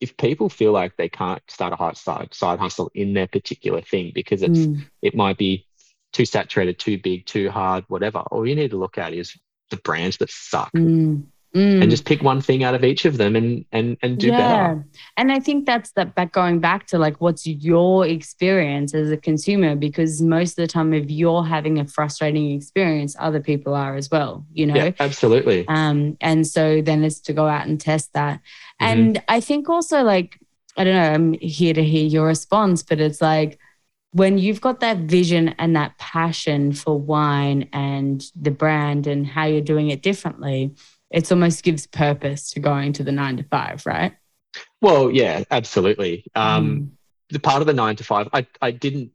if people feel like they can't start a side side hustle in their particular thing because it's Mm. it might be too saturated, too big, too hard, whatever. All you need to look at is the brands that suck Mm. Mm. and just pick one thing out of each of them and and and do better. And I think that's that back going back to like what's your experience as a consumer because most of the time if you're having a frustrating experience, other people are as well, you know. Yeah, absolutely. Um, and so then it's to go out and test that. Mhm. And I think also like, I don't know, I'm here to hear your response, but it's like when you've got that vision and that passion for wine and the brand and how you're doing it differently, it almost gives purpose to going to the nine to five, right? Well, yeah, absolutely. Um, Mm. the part of the nine to five, I, I didn't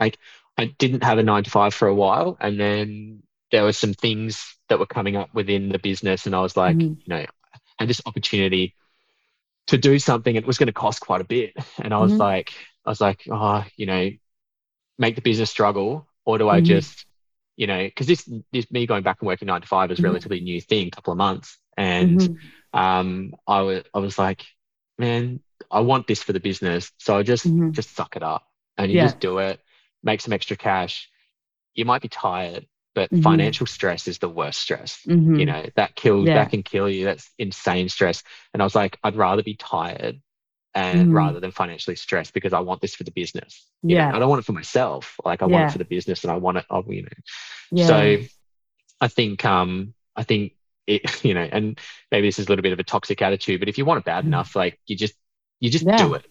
like I didn't have a nine to five for a while, and then there were some things that were coming up within the business, and I was like, Mhm. you know, had this opportunity to do something. It was going to cost quite a bit, and I was Mhm. like, I was like, oh, you know, make the business struggle, or do I Mhm. just, you know, because this this me going back and working nine to five is Mhm. relatively new thing, couple of months, and Mhm. um, I was I was like, man, I want this for the business, so I just Mhm. just suck it up and you Yeah. just do it, make some extra cash. You might be tired, but Mhm. financial stress is the worst stress. Mhm. You know that kills Yeah. that can kill you. That's insane stress. And I was like, I'd rather be tired and Mhm. rather than financially stressed because I want this for the business. you know? Yeah. I don't want it for myself. Like I want it for the business, and I want it. I, you know, Yeah. so I think um I think it you know, and maybe this is a little bit of a toxic attitude, but if you want it bad Mm. enough, like you just you just Yeah. do it.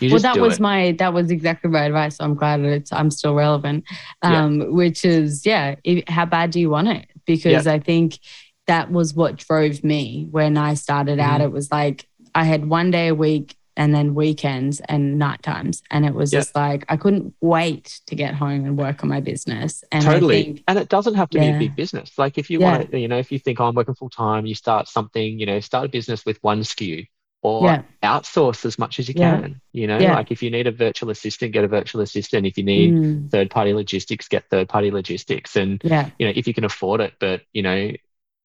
You well that was it. my that was exactly my advice so i'm glad that it's i'm still relevant Yeah. um which is yeah if, how bad do you want it because i think that was what drove me when i started out Mhm. it was like i had one day a week and then weekends and night times and it was Yeah. just like i couldn't wait to get home and work on my business and totally. think, and it doesn't have to be a big business. Like if you Yeah. want to, you know, if you think oh, I'm working full time, you start something, you know, start a business with one SKU or Yeah. outsource as much as you Yeah. can. You know, Yeah. like if you need a virtual assistant, get a virtual assistant. If you need mm, third party logistics, get third party logistics. And yeah you know, if you can afford it, but you know,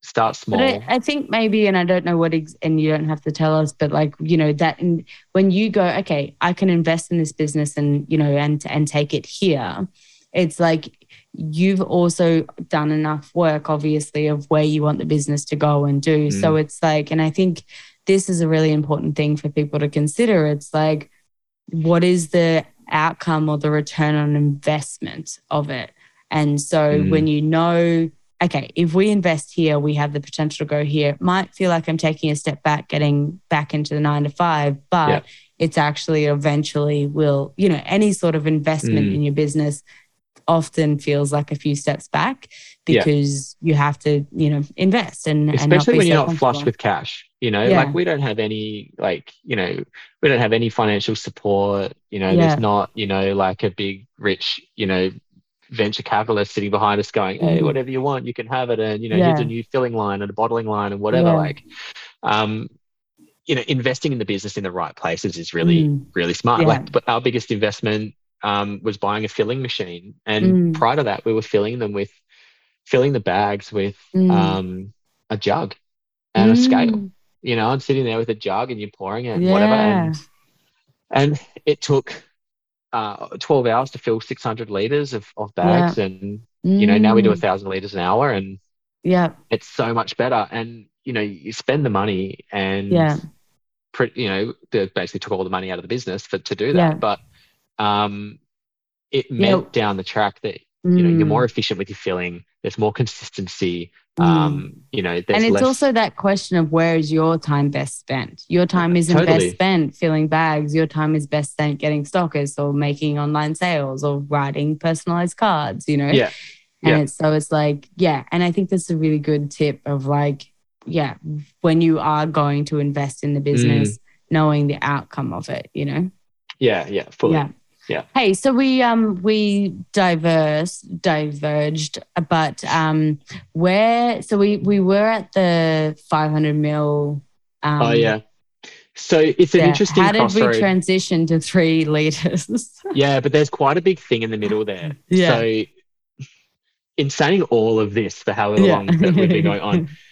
start small. But I, I think maybe, and I don't know what, ex- and you don't have to tell us, but like you know that in, when you go, okay, I can invest in this business, and you know, and and take it here. It's like you've also done enough work, obviously, of where you want the business to go and do. So it's like, and I think this is a really important thing for people to consider. It's like, what is the outcome or the return on investment of it? And so Mm. when you know okay, if we invest here, we have the potential to go here. It might feel like I'm taking a step back, getting back into the nine to five, but Yeah. it's actually eventually will, you know, any sort of investment Mm. in your business often feels like a few steps back Yeah. because you have to, you know, invest and, and especially be when so you're not flush with cash You know, Yeah. like we don't have any like, you know, we don't have any financial support. You know, Yeah. there's not, you know, like a big rich, you know, venture capitalist sitting behind us going, Hey, Mhm. whatever you want, you can have it. And, you know, here's a new filling line and a bottling line and whatever. Yeah. Like, um, you know, investing in the business in the right places is really, Mm. really smart. Yeah. Like, but our biggest investment um, was buying a filling machine, and Mm. prior to that, we were filling them with, filling the bags with Mm. um, a jug and a scale. Mm. You know, I'm sitting there with a jug, and you're pouring it, and whatever, and and it took. Uh, 12 hours to fill 600 liters of, of bags and you know now we do a Mm. thousand liters an hour and Yeah. it's so much better and you know you spend the money and Yeah. you know they basically took all the money out of the business for to do that Yeah. but um it meant Yeah. down the track that you know you're Mm. more efficient with your filling there's more consistency um you know and it's less also that question of where is your time best spent? Your time isn't Totally. best spent filling bags. Your time is best spent getting stockers or making online sales or writing personalized cards, you know? yeah And yeah. it's, so it's like, yeah. And I think that's a really good tip of like, yeah, when you are going to invest in the Mm. business, knowing the outcome of it, you know? yeah yeah fully Yeah. Yeah. Hey, so we um we diverse diverged, but um where so we we were at the 500 mil. Um, oh yeah so it's an yeah. interesting How did crossroad we transition to three liters? yeah but there's quite a big thing in the middle there Yeah. so in saying all of this for however long that we've been going on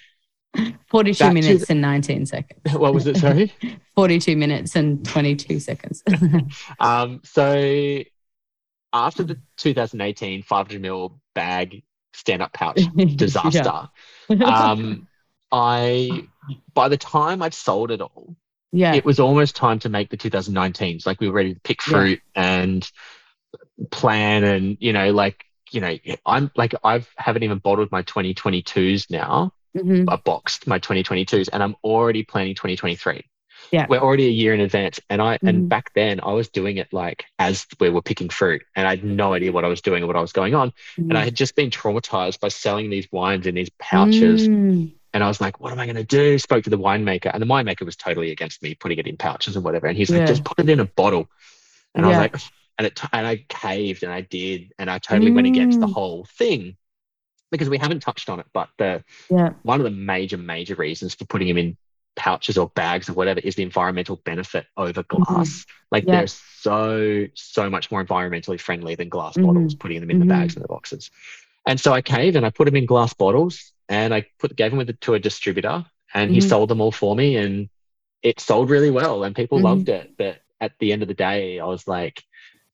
42 Back minutes and 19 seconds. what was it sorry 42 minutes and 22 seconds. Um, so after the 2018 500 ml bag stand up pouch disaster, um, I by the time I'd sold it all, yeah. it was almost time to make the 2019s. Like we were ready to pick Yeah. fruit and plan, and you know, like you know, I'm like I've haven't even bottled my 2022s now. Mhm. I boxed my 2022s, and I'm already planning 2023. Yeah. we're already a year in advance, and I Mhm. and back then I was doing it like as we were picking fruit, and I had no idea what I was doing or what I was going on, and I had just been traumatized by selling these wines in these pouches, Mm. and I was like, what am I going to do? Spoke to the winemaker, and the winemaker was totally against me putting it in pouches and whatever, and he's Yeah. like, just put it in a bottle, and I was like, and it and I caved, and I did, and I totally went against the Mm. whole thing because we haven't touched on it, but the Yeah. one of the major, major reasons for putting them in pouches or bags or whatever is the environmental benefit over glass. Like Mm-hmm. Yeah. they're so, so much more environmentally friendly than glass Mhm. bottles, putting them in the Mhm. bags and the boxes. And so I caved and I put them in glass bottles and I put gave them with to a distributor and he Mhm. sold them all for me and it sold really well and people Mhm. loved it. But at the end of the day, I was like,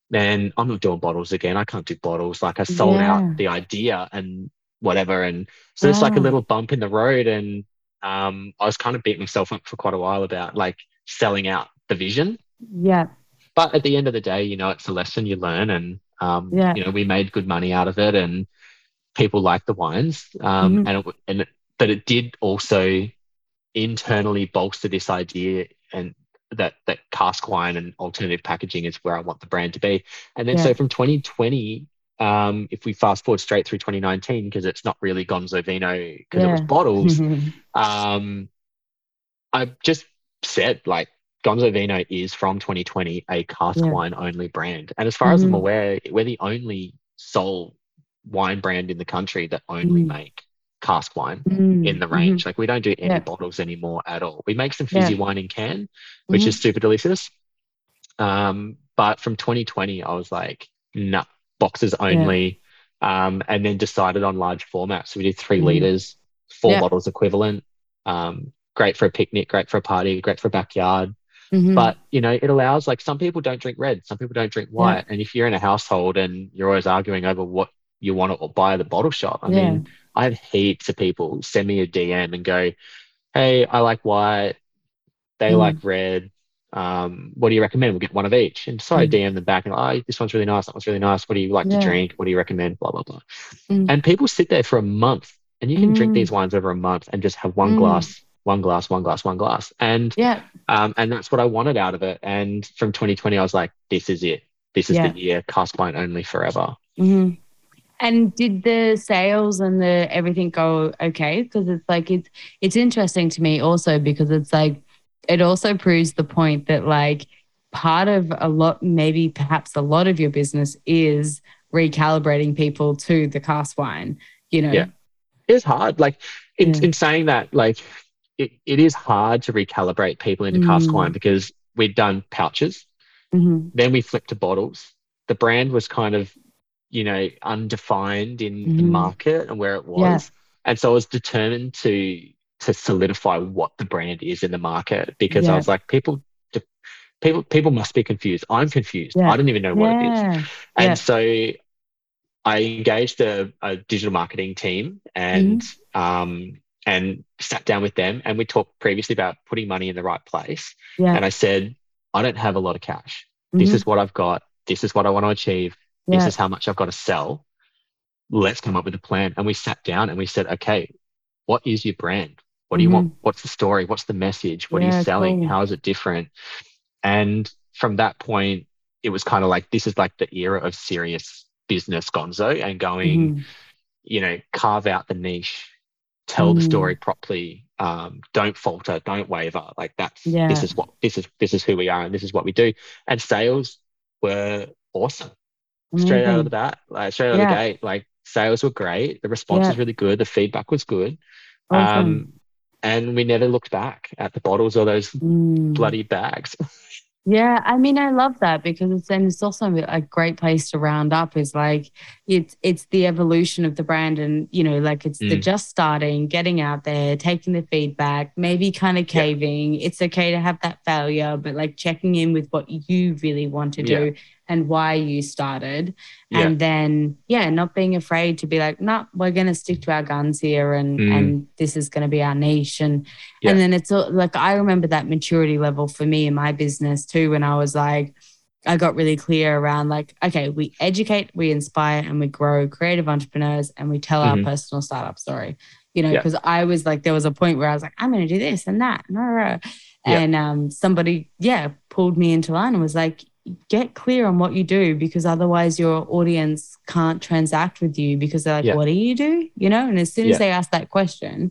man, I'm not doing bottles again. I can't do bottles. Like I sold Yeah. out the idea and whatever. And so it's like a little bump in the road. And um, I was kind of beating myself up for quite a while about like selling out the vision. Yeah. But at the end of the day, you know, it's a lesson you learn. And, um, Yeah. you know, we made good money out of it and people liked the wines. Um, Mhm. and, it, and it, but it did also internally bolster this idea and that that cask wine and alternative packaging is where I want the brand to be. And then Yeah. so from 2020, um, if we fast forward straight through 2019, because it's not really Gonzo Vino because it was bottles, um, I just said like Gonzo Vino is from 2020 a cask Yeah. wine only brand, and as far as I'm Mhm. aware, we're the only sole wine brand in the country that only Mm. make cask wine Mm. in the range. Like we don't do any Yeah. bottles anymore at all. We make some Yeah. fizzy wine in can, which Mhm. is super delicious. Um, but from 2020, I was like, nah, boxes only. Um, and then decided on large formats. So we did 3 Mhm. liters, four Yeah. bottles equivalent. Um, great for a picnic, great for a party, great for a backyard. Mhm. But you know, it allows like some people don't drink red, some people don't drink white. And if you're in a household and you're always arguing over what you want to buy at the bottle shop, I Yeah. mean, I have heaps of people send me a DM and go, Hey, I like white, they Mm. like red. Um, what do you recommend? We'll get one of each. And so I Mm. DM them back and oh, this one's really nice, that one's really nice. What do you like Yeah. to drink? What do you recommend? Blah blah blah. Mm. And people sit there for a month and you can drink Mm. these wines over a month and just have one Mm. glass, one glass, one glass, one glass. And yeah. um, and that's what I wanted out of it. And from 2020, I was like, this is it. This is Yeah. the year, cask wine only forever. hmm And did the sales and the everything go okay? Because it's like it's it's interesting to me also because it's like it also proves the point that like part of a lot, maybe perhaps a lot of your business is recalibrating people to the cask wine. You know, yeah, it's hard. Like in, yeah. in saying that, like it, it is hard to recalibrate people into mm. cask wine because we'd done pouches, mm-hmm. then we flipped to bottles. The brand was kind of you know, undefined in mm-hmm. the market and where it was. Yeah. And so I was determined to to solidify what the brand is in the market because yeah. I was like, people people people must be confused. I'm confused. Yeah. I don't even know what it is. And so I engaged a, a digital marketing team and mm-hmm. um and sat down with them and we talked previously about putting money in the right place. And I said, I don't have a lot of cash. Mm-hmm. This is what I've got. This is what I want to achieve yeah. This is how much I've got to sell. Let's come up with a plan. And we sat down and we said, okay, what is your brand? What do you mm-hmm. want? What's the story? What's the message? What yeah, are you selling? Cool. How is it different? And from that point, it was kind of like this is like the era of serious business gonzo and going, mm-hmm. you know, carve out the niche, tell mm. the story properly, um, don't falter, don't waver. Like that's yeah. this is what this is this is who we are and this is what we do. And sales were awesome straight out of the bat, like straight out yeah. of the gate. Like sales were great. The response yeah. was really good. The feedback was good. Awesome. Um, and we never looked back at the bottles or those mm. bloody bags. Yeah, I mean, I love that because it's and it's also a great place to round up. Is like it's it's the evolution of the brand, and you know, like it's mm. the just starting, getting out there, taking the feedback, maybe kind of caving. Yeah. It's okay to have that failure, but like checking in with what you really want to do, yeah and why you started. Yeah. And then, yeah, not being afraid to be like, no, nah, we're going to stick to our guns here and, mm. and this is going to be our niche. And, yeah. and then it's like, I remember that maturity level for me in my business too, when I was like, I got really clear around like, okay, we educate, we inspire, and we grow creative entrepreneurs and we tell mm-hmm. our personal startup story. You know, because yeah. I was like, there was a point where I was like, I'm going to do this and that. And um, somebody, yeah, pulled me into line and was like, get clear on what you do because otherwise your audience can't transact with you because they're like, yeah. what do you do? You know, and as soon as yeah. they ask that question,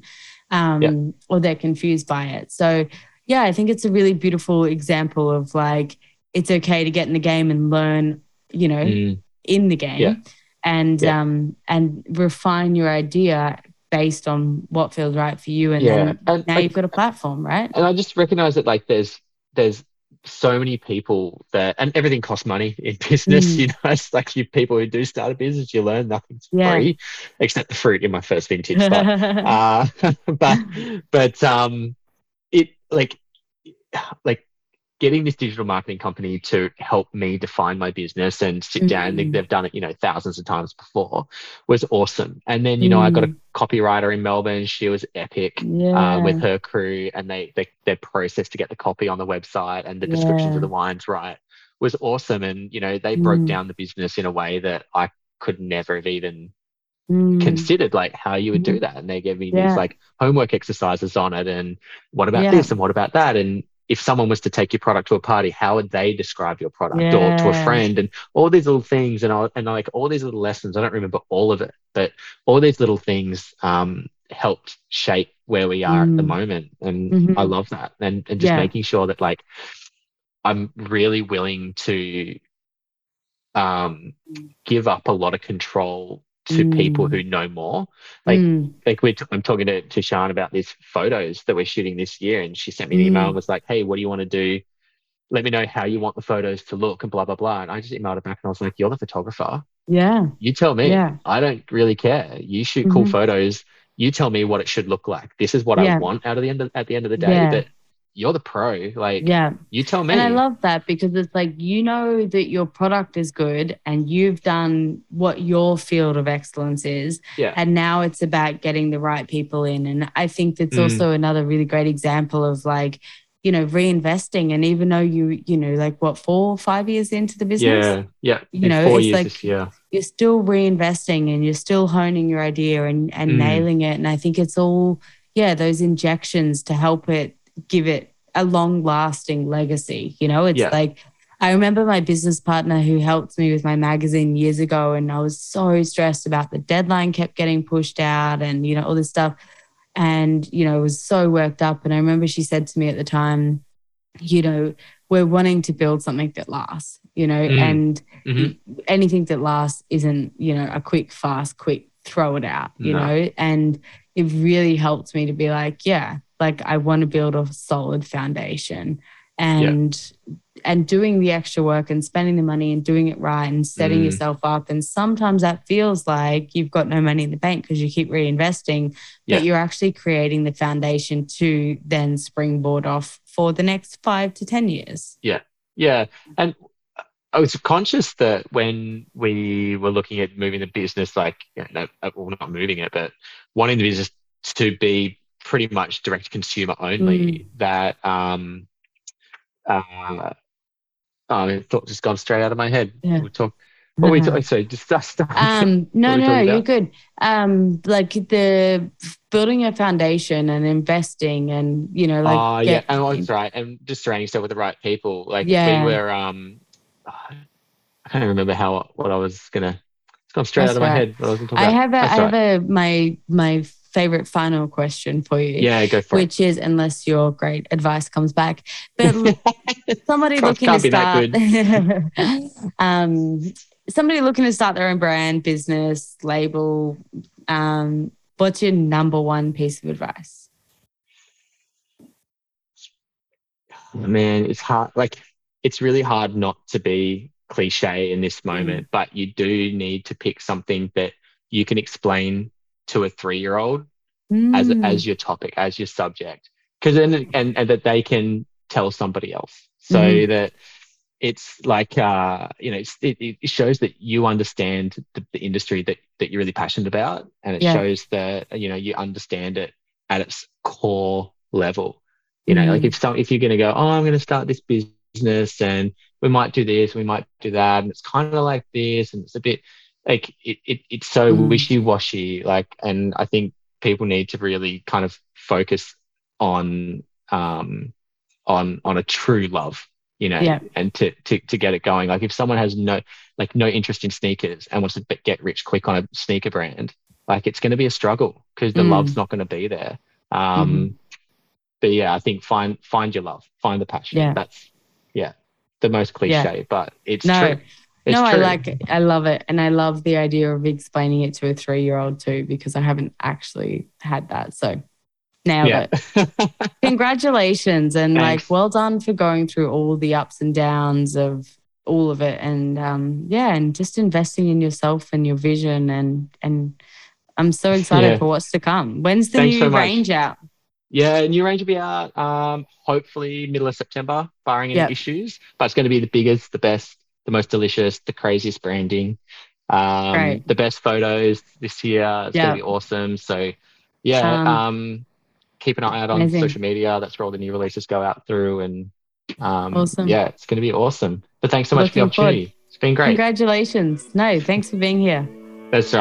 um, yeah. or they're confused by it. So yeah, I think it's a really beautiful example of like it's okay to get in the game and learn, you know, mm. in the game and um and refine your idea based on what feels right for you and then and, now you've got a platform, right? And I just recognize that like there's there's so many people that and everything costs money in business mm. you know it's like you people who do start a business you learn nothing's yeah. free except the fruit in my first vintage but uh, but but um it like like getting this digital marketing company to help me define my business and sit mm-hmm. down mm. they've done it you know thousands of times before was awesome and then you know mm. i got a mm. copywriter in melbourne she was epic yeah. uh, with her crew and they, they their process to get the copy on the website and the yeah. descriptions of the wines right was awesome and you know they mm. broke down the business in a way that i could never have even mm. considered like how you would do that and they gave me yeah. these like homework exercises on it and what about this and what about that and if someone was to take your product to a party, how would they describe your product yeah. or to a friend and all these little things and I, and like all these little lessons. I don't remember all of it, but all these little things um, helped shape where we are mm. at the mm. moment, and mm-hmm. I love that. And and just yeah. making sure that like I'm really willing to um, give up a lot of control to mm. people who know more. Like, mm. like we're t- I'm talking to, to Sean about these photos that we're shooting this year, and she sent me an mm. email and was like, "Hey, what do you want to do? Let me know how you want the photos to look, and blah blah blah." And I just emailed her back, and I was like, "You're the photographer. Yeah, you tell me. Yeah. I don't really care. You shoot cool mm-hmm. photos. You tell me what it should look like. This is what yeah. I want out of the end of, at the end of the day. Yeah. But you're the pro. Like, yeah, you tell me. And I love that because it's like you know that your product is good and you've done what your field of excellence is. Yeah. And now it's about getting the right people in. And I think that's mm. also another really great example of like, you know, reinvesting. And even though you, you know, like what, four, five years into the business? Yeah. Yeah. You know, it's like, yeah. you're still reinvesting and you're still honing your idea and, and mm. nailing it. And I think it's all, yeah, those injections to help it give it a long lasting legacy. You know, it's yeah. like, I remember my business partner who helped me with my magazine years ago, and I was so stressed about the deadline kept getting pushed out and, you know, all this stuff. And, you know, was so worked up. And I remember she said to me at the time, you know, we're wanting to build something that lasts, you know, mm. and mm-hmm. anything that lasts isn't, you know, a quick, fast, quick throw it out, you no. know, and it really helped me to be like, yeah, like I want to build a solid foundation and yeah. and doing the extra work and spending the money and doing it right and setting mm. yourself up and sometimes that feels like you've got no money in the bank because you keep reinvesting yeah. but you're actually creating the foundation to then springboard off for the next 5 to 10 years yeah yeah and I was conscious that when we were looking at moving the business, like, you know, well, not moving it, but wanting the business to be pretty much direct consumer only, mm. that um, uh, I thought just gone straight out of my head. Yeah. We talk. What no. we talking? So just start. Um, no, no, you're good. Um, like the building a foundation and investing, and you know, like. Oh yeah, and that's right, and just surrounding yourself with the right people. Like yeah. we were. Um, I can't remember how what I was gonna. It's gone straight that's out of right. my head. I, I have a, I have a my my favorite final question for you. Yeah, go for which it. Which is, unless your great advice comes back, but somebody looking to start, um, somebody looking to start their own brand, business, label. Um, what's your number one piece of advice? Man, it's hard. Like, it's really hard not to be cliche in this moment, mm. but you do need to pick something that you can explain to a three year old mm. as as your topic, as your subject, because then and, and that they can tell somebody else, so mm. that it's like uh, you know it, it shows that you understand the, the, industry that that you're really passionate about, and it yeah. shows that you know you understand it at its core level. You know, mm. like if some if you're going to go, oh, I'm going to start this business and we might do this, we might do that, and it's kind of like this, and it's a bit like it, it it's so mm. wishy-washy like and i think people need to really kind of focus on um on on a true love you know yeah. and to, to to get it going like if someone has no like no interest in sneakers and wants to get rich quick on a sneaker brand like it's going to be a struggle because the mm. love's not going to be there um mm-hmm. but yeah i think find find your love find the passion yeah. that's yeah the most cliche yeah. but it's no. true it's no, true. I like it. I love it. And I love the idea of explaining it to a three year old too, because I haven't actually had that. So now yeah. it. Congratulations. And Thanks. like, well done for going through all the ups and downs of all of it. And um, yeah, and just investing in yourself and your vision. And, and I'm so excited yeah. for what's to come. When's the Thanks new so range out? Yeah, new range will be out um, hopefully middle of September, barring any yep. issues. But it's going to be the biggest, the best, the most delicious, the craziest branding, um, right. the best photos this year. It's yep. gonna be awesome. So yeah, um, um, keep an eye out on amazing. social media. That's where all the new releases go out through, and um, awesome. Yeah, it's gonna be awesome. But thanks so much Looking for the opportunity. Forward. It's been great. Congratulations. No, thanks for being here. That's right.